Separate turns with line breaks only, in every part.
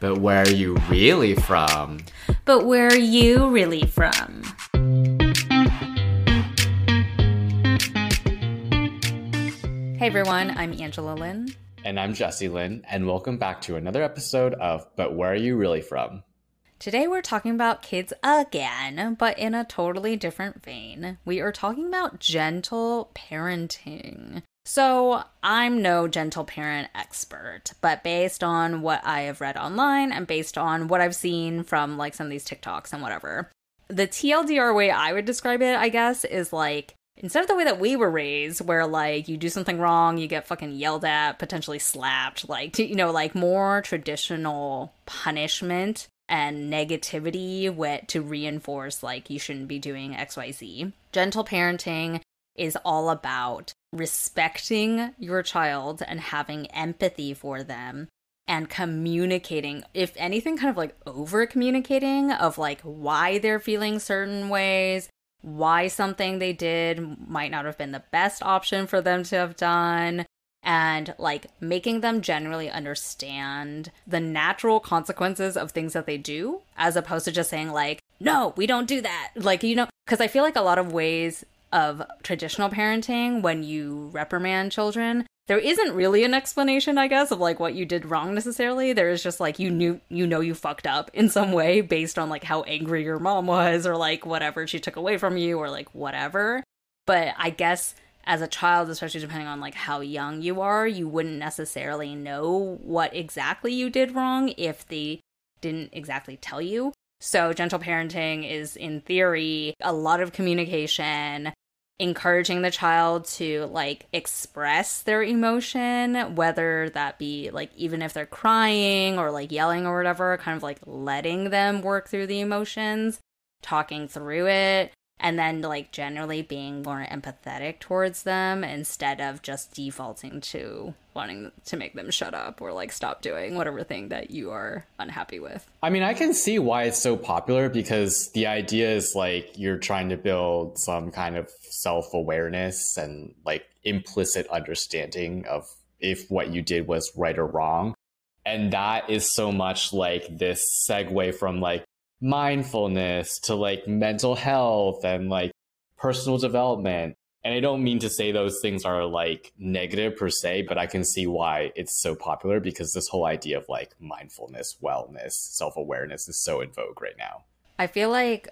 But where are you really from?
But where are you really from? Hey everyone, I'm Angela Lynn.
And I'm Jesse Lynn, and welcome back to another episode of But Where Are You Really From?
Today we're talking about kids again, but in a totally different vein. We are talking about gentle parenting. So, I'm no gentle parent expert, but based on what I have read online and based on what I've seen from like some of these TikToks and whatever, the TLDR way I would describe it, I guess, is like instead of the way that we were raised, where like you do something wrong, you get fucking yelled at, potentially slapped, like, you know, like more traditional punishment and negativity with, to reinforce like you shouldn't be doing XYZ. Gentle parenting is all about respecting your child and having empathy for them and communicating, if anything, kind of like over communicating of like why they're feeling certain ways, why something they did might not have been the best option for them to have done, and like making them generally understand the natural consequences of things that they do, as opposed to just saying, like, no, we don't do that. Like, you know, because I feel like a lot of ways of traditional parenting, when you reprimand children, there isn't really an explanation, I guess, of like what you did wrong necessarily. There is just like you knew you know you fucked up in some way based on like how angry your mom was or like whatever she took away from you or like whatever. But I guess as a child, especially depending on like how young you are, you wouldn't necessarily know what exactly you did wrong if they didn't exactly tell you. So, gentle parenting is, in theory, a lot of communication, encouraging the child to like express their emotion, whether that be like even if they're crying or like yelling or whatever, kind of like letting them work through the emotions, talking through it, and then like generally being more empathetic towards them instead of just defaulting to wanting to make them shut up or like stop doing whatever thing that you are unhappy with.
I mean, I can see why it's so popular because the idea is like you're trying to build some kind of self awareness and like implicit understanding of if what you did was right or wrong. And that is so much like this segue from like mindfulness to like mental health and like personal development. And I don't mean to say those things are like negative per se, but I can see why it's so popular because this whole idea of like mindfulness, wellness, self awareness is so in vogue right now.
I feel like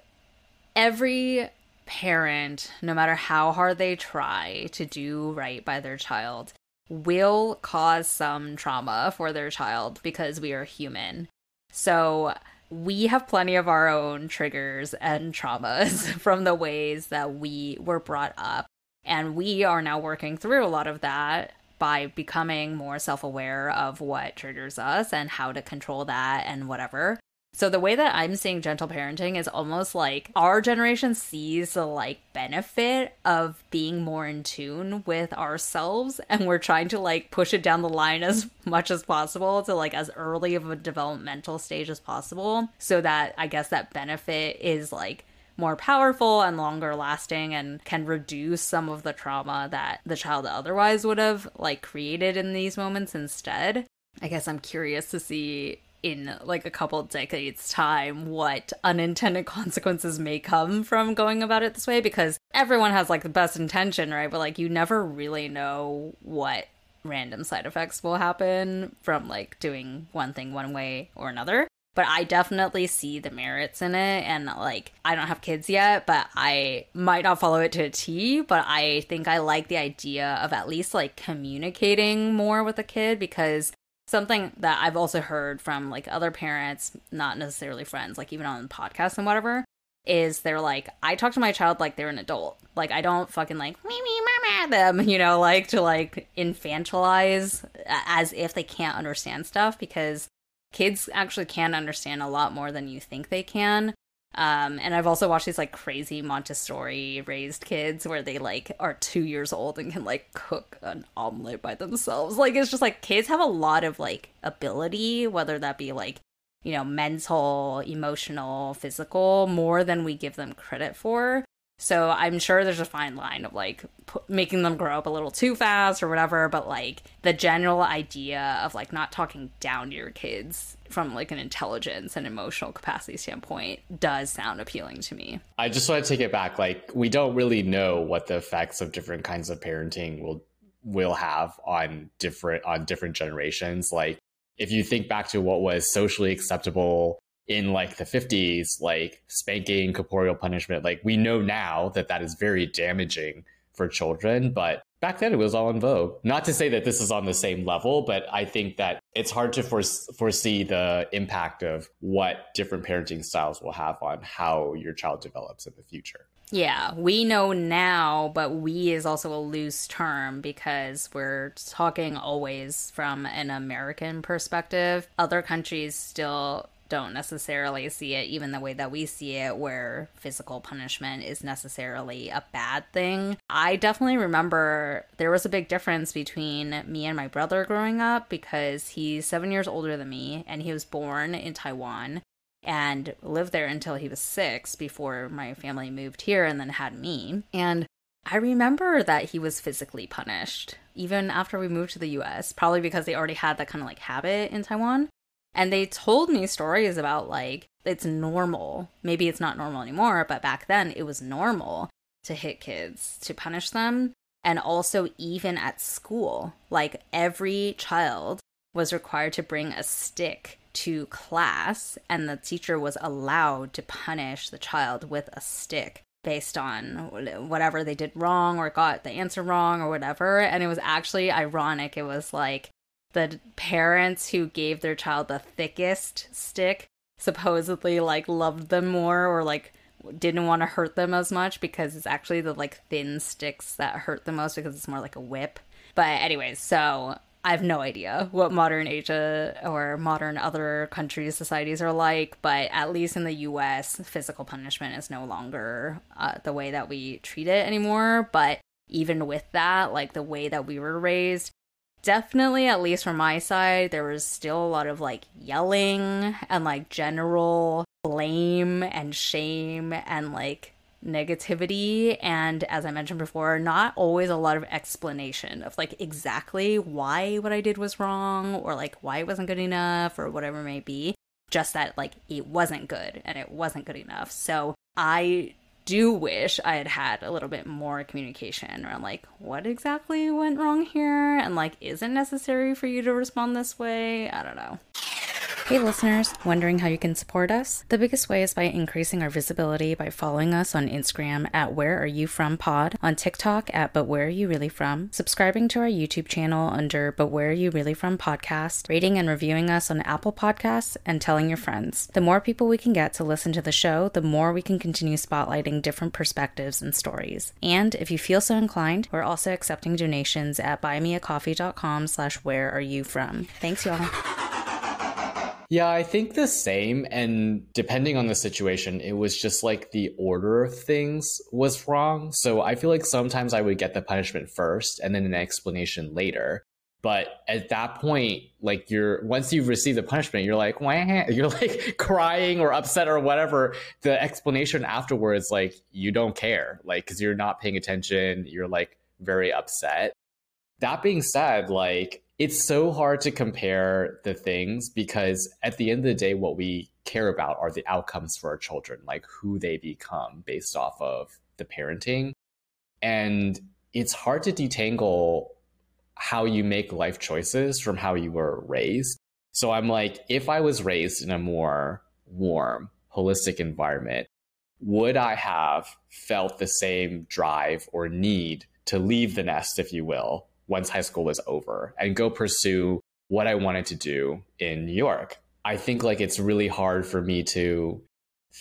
every parent, no matter how hard they try to do right by their child, will cause some trauma for their child because we are human. So we have plenty of our own triggers and traumas from the ways that we were brought up. And we are now working through a lot of that by becoming more self aware of what triggers us and how to control that and whatever. So the way that I'm seeing gentle parenting is almost like our generation sees the like benefit of being more in tune with ourselves and we're trying to like push it down the line as much as possible to like as early of a developmental stage as possible so that I guess that benefit is like more powerful and longer lasting and can reduce some of the trauma that the child otherwise would have like created in these moments instead. I guess I'm curious to see in like a couple decades time what unintended consequences may come from going about it this way because everyone has like the best intention right but like you never really know what random side effects will happen from like doing one thing one way or another but I definitely see the merits in it. And like, I don't have kids yet, but I might not follow it to a T. But I think I like the idea of at least like communicating more with a kid because something that I've also heard from like other parents, not necessarily friends, like even on podcasts and whatever, is they're like, I talk to my child like they're an adult. Like I don't fucking like me me mama them, you know, like to like infantilize as if they can't understand stuff because kids actually can understand a lot more than you think they can. Um, and I've also watched these like crazy Montessori raised kids where they like are two years old and can like cook an omelet by themselves. Like it's just like kids have a lot of like ability, whether that be like, you know, mental, emotional, physical, more than we give them credit for. So I'm sure there's a fine line of like p- making them grow up a little too fast or whatever, but like the general idea of like not talking down to your kids from like an intelligence and emotional capacity standpoint does sound appealing to me.
I just want to take it back like we don't really know what the effects of different kinds of parenting will will have on different on different generations like if you think back to what was socially acceptable in like the 50s like spanking corporeal punishment like we know now that that is very damaging for children but back then it was all in vogue not to say that this is on the same level but i think that it's hard to foresee the impact of what different parenting styles will have on how your child develops in the future
yeah, we know now, but we is also a loose term because we're talking always from an American perspective. Other countries still don't necessarily see it even the way that we see it where physical punishment is necessarily a bad thing. I definitely remember there was a big difference between me and my brother growing up because he's 7 years older than me and he was born in Taiwan and lived there until he was six before my family moved here and then had me. And I remember that he was physically punished even after we moved to the US, probably because they already had that kind of like habit in Taiwan. And they told me stories about like it's normal. Maybe it's not normal anymore, but back then it was normal to hit kids, to punish them. And also, even at school, like every child was required to bring a stick to class, and the teacher was allowed to punish the child with a stick based on whatever they did wrong or got the answer wrong or whatever. And it was actually ironic. It was like the parents who gave their child the thickest stick supposedly like loved them more or like didn't want to hurt them as much because it's actually the like thin sticks that hurt the most because it's more like a whip. But anyways, so I have no idea what modern Asia or modern other countries' societies are like, but at least in the US, physical punishment is no longer uh, the way that we treat it anymore. But even with that, like the way that we were raised, definitely, at least from my side, there was still a lot of like yelling and like general blame and shame and like negativity. And as i mentioned before not always a lot of explanation of like exactly why what i did was wrong or like why it wasn't good enough or whatever it may be. Just that like it wasn't good and it wasn't good enough. So i do wish i had had a little bit more communication around like what exactly went wrong here and like is it necessary for you to respond this way? I don't know
Hey listeners, wondering how you can support us? The biggest way is by increasing our visibility by following us on Instagram at Where Are You From Pod, on TikTok at But Where Are You Really From, subscribing to our YouTube channel under But Where Are You Really From podcast, rating and reviewing us on Apple Podcasts, and telling your friends. The more people we can get to listen to the show, the more we can continue spotlighting different perspectives and stories. And if you feel so inclined, we're also accepting donations at buymeacoffee.com slash where are you from. Thanks y'all.
Yeah, I think the same. And depending on the situation, it was just like the order of things was wrong. So I feel like sometimes I would get the punishment first and then an explanation later. But at that point, like you're once you've received the punishment, you're like, Wah! you're like crying or upset or whatever. The explanation afterwards, like you don't care, like because you're not paying attention. You're like very upset. That being said, like it's so hard to compare the things because at the end of the day, what we care about are the outcomes for our children, like who they become based off of the parenting. And it's hard to detangle how you make life choices from how you were raised. So I'm like, if I was raised in a more warm, holistic environment, would I have felt the same drive or need to leave the nest, if you will, once high school was over and go pursue what I wanted to do in New York. I think like it's really hard for me to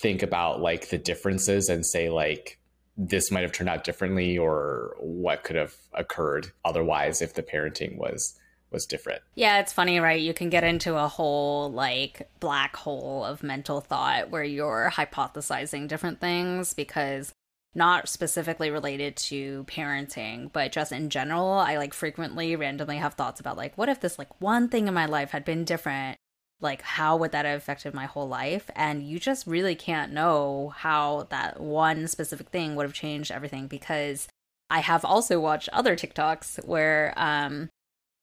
think about like the differences and say like this might have turned out differently or what could have occurred otherwise if the parenting was was different.
Yeah, it's funny, right? You can get into a whole like black hole of mental thought where you're hypothesizing different things because not specifically related to parenting, but just in general, I like frequently randomly have thoughts about like, what if this like one thing in my life had been different? like how would that have affected my whole life and you just really can't know how that one specific thing would have changed everything because i have also watched other tiktoks where um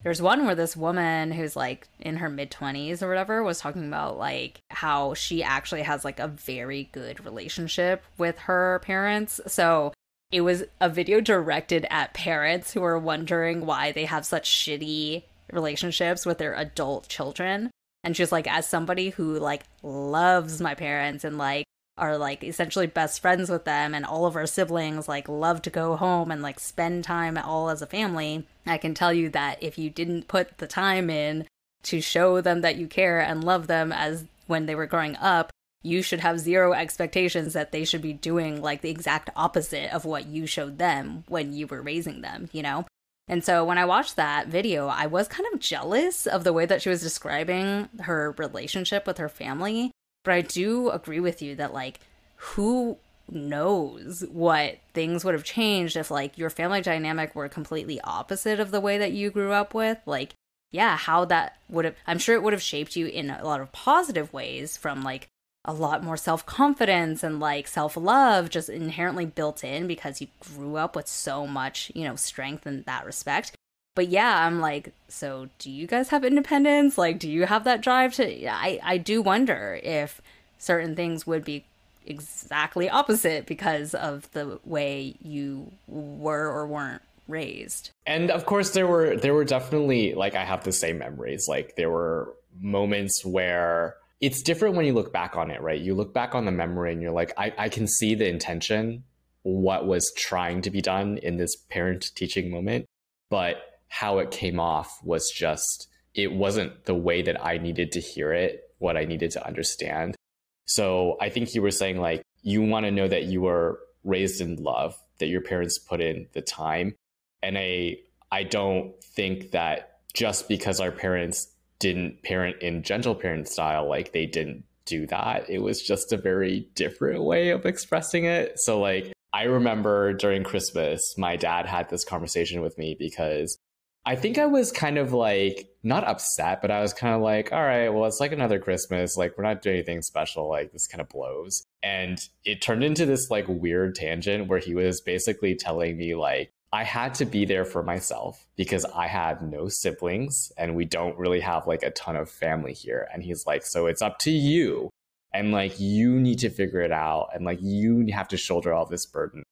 there's one where this woman who's like in her mid 20s or whatever was talking about like how she actually has like a very good relationship with her parents. So it was a video directed at parents who are wondering why they have such shitty relationships with their adult children. And she's like, as somebody who like loves my parents and like are like essentially best friends with them and all of our siblings like love to go home and like spend time all as a family, I can tell you that if you didn't put the time in to show them that you care and love them as when they were growing up, you should have zero expectations that they should be doing like the exact opposite of what you showed them when you were raising them, you know? And so when I watched that video, I was kind of jealous of the way that she was describing her relationship with her family. But I do agree with you that, like, who knows what things would have changed if, like, your family dynamic were completely opposite of the way that you grew up with? Like, yeah, how that would have, I'm sure it would have shaped you in a lot of positive ways from, like, a lot more self confidence and like self love just inherently built in because you grew up with so much, you know, strength in that respect. But yeah, I'm like, so do you guys have independence? Like, do you have that drive to? I, I do wonder if certain things would be exactly opposite because of the way you were or weren't raised.
And of course there were there were definitely like I have the same memories. Like there were moments where it's different when you look back on it, right? You look back on the memory and you're like, I, I can see the intention, what was trying to be done in this parent teaching moment, but how it came off was just, it wasn't the way that I needed to hear it, what I needed to understand. So I think you were saying, like, you want to know that you were raised in love, that your parents put in the time. And I, I don't think that just because our parents didn't parent in gentle parent style, like they didn't do that. It was just a very different way of expressing it. So, like, I remember during Christmas, my dad had this conversation with me because I think I was kind of like not upset, but I was kind of like, all right, well, it's like another Christmas. Like, we're not doing anything special. Like, this kind of blows. And it turned into this like weird tangent where he was basically telling me, like, I had to be there for myself because I had no siblings and we don't really have like a ton of family here. And he's like, so it's up to you. And like, you need to figure it out. And like, you have to shoulder all this burden.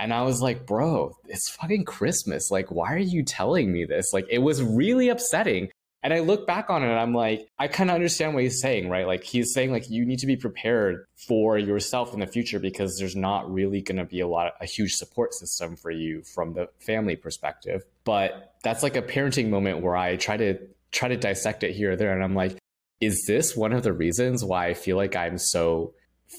And I was like, bro, it's fucking Christmas. Like, why are you telling me this? Like, it was really upsetting and I look back on it and I'm like, I kind of understand what he's saying, right? Like he's saying like you need to be prepared for yourself in the future because there's not really going to be a lot a huge support system for you from the family perspective. But that's like a parenting moment where I try to try to dissect it here or there and I'm like, is this one of the reasons why I feel like I'm so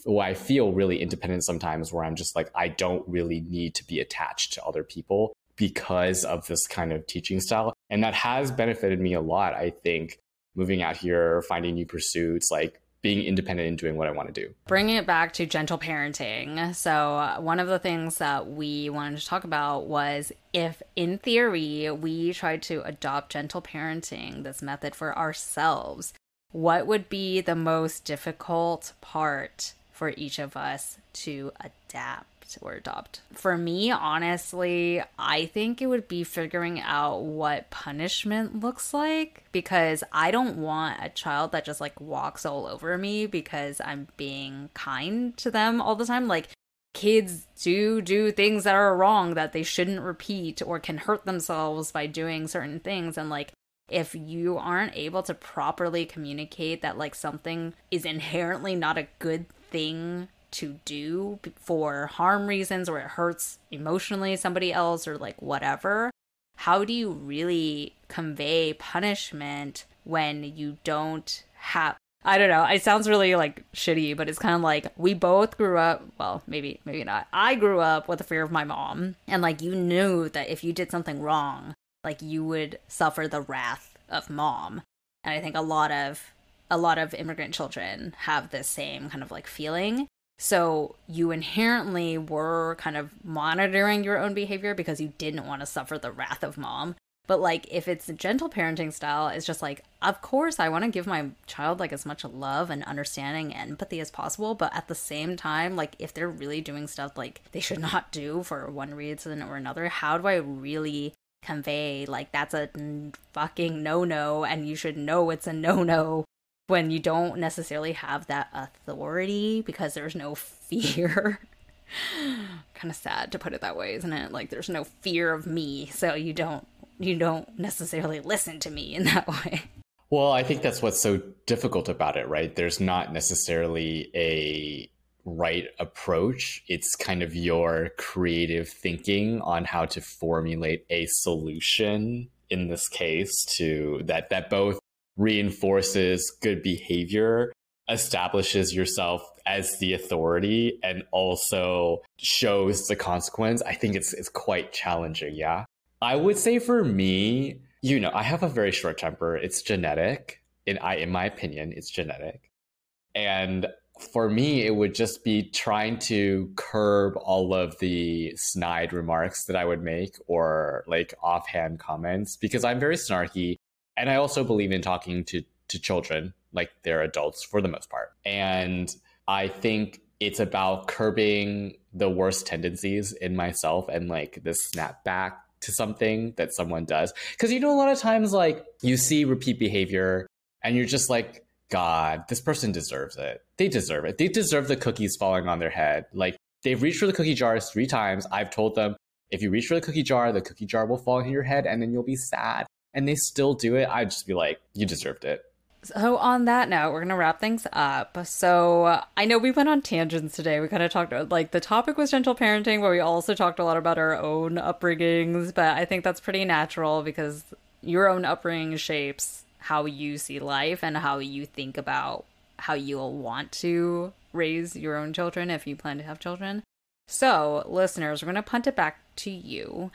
why I feel really independent sometimes where I'm just like I don't really need to be attached to other people because of this kind of teaching style. And that has benefited me a lot, I think, moving out here, finding new pursuits, like being independent and doing what I want to do.
Bringing it back to gentle parenting. So, uh, one of the things that we wanted to talk about was if, in theory, we tried to adopt gentle parenting, this method for ourselves, what would be the most difficult part for each of us to adapt? or adopt. For me, honestly, I think it would be figuring out what punishment looks like because I don't want a child that just like walks all over me because I'm being kind to them all the time. Like, kids do do things that are wrong that they shouldn't repeat or can hurt themselves by doing certain things. And like, if you aren't able to properly communicate that like something is inherently not a good thing to do for harm reasons or it hurts emotionally somebody else or like whatever, how do you really convey punishment when you don't have I don't know. It sounds really like shitty, but it's kind of like we both grew up. Well, maybe, maybe not. I grew up with the fear of my mom, and like you knew that if you did something wrong, like you would suffer the wrath of mom. And I think a lot of a lot of immigrant children have this same kind of like feeling. So you inherently were kind of monitoring your own behavior because you didn't want to suffer the wrath of mom. But like if it's a gentle parenting style, it's just like, of course I want to give my child like as much love and understanding and empathy as possible, but at the same time, like if they're really doing stuff like they should not do for one reason or another, how do I really convey like that's a fucking no-no and you should know it's a no-no when you don't necessarily have that authority because there's no fear. kind of sad to put it that way, isn't it? Like there's no fear of me, so you don't you don't necessarily listen to me in that way.
Well, I think that's what's so difficult about it, right? There's not necessarily a right approach. It's kind of your creative thinking on how to formulate a solution in this case to that that both reinforces good behavior, establishes yourself as the authority and also shows the consequence. I think it's it's quite challenging, yeah. I would say for me, you know, I have a very short temper. It's genetic. In I in my opinion, it's genetic. And for me, it would just be trying to curb all of the snide remarks that I would make or like offhand comments because I'm very snarky. And I also believe in talking to, to children like they're adults for the most part. And I think it's about curbing the worst tendencies in myself and like the snap back to something that someone does. Because you know, a lot of times, like you see repeat behavior and you're just like, God, this person deserves it. They deserve it. They deserve the cookies falling on their head. Like they've reached for the cookie jars three times. I've told them, if you reach for the cookie jar, the cookie jar will fall into your head and then you'll be sad. And they still do it. I'd just be like, you deserved it.
So, on that note, we're going to wrap things up. So, I know we went on tangents today. We kind of talked about, like, the topic was gentle parenting, but we also talked a lot about our own upbringings. But I think that's pretty natural because your own upbringing shapes how you see life and how you think about how you'll want to raise your own children if you plan to have children. So, listeners, we're going to punt it back to you.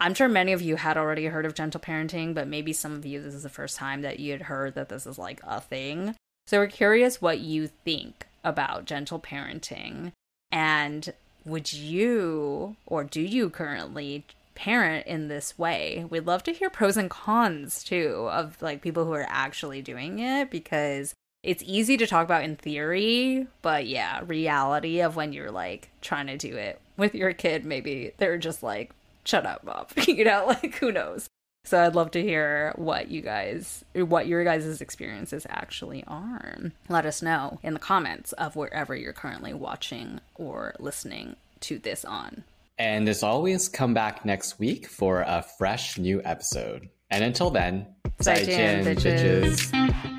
I'm sure many of you had already heard of gentle parenting, but maybe some of you, this is the first time that you had heard that this is like a thing. So we're curious what you think about gentle parenting. And would you, or do you currently parent in this way? We'd love to hear pros and cons too of like people who are actually doing it because it's easy to talk about in theory, but yeah, reality of when you're like trying to do it with your kid, maybe they're just like, shut up, Bob. you know, like who knows? So I'd love to hear what you guys, what your guys' experiences actually are. Let us know in the comments of wherever you're currently watching or listening to this on.
And as always, come back next week for a fresh new episode. And until then,
再见, bitches. bitches.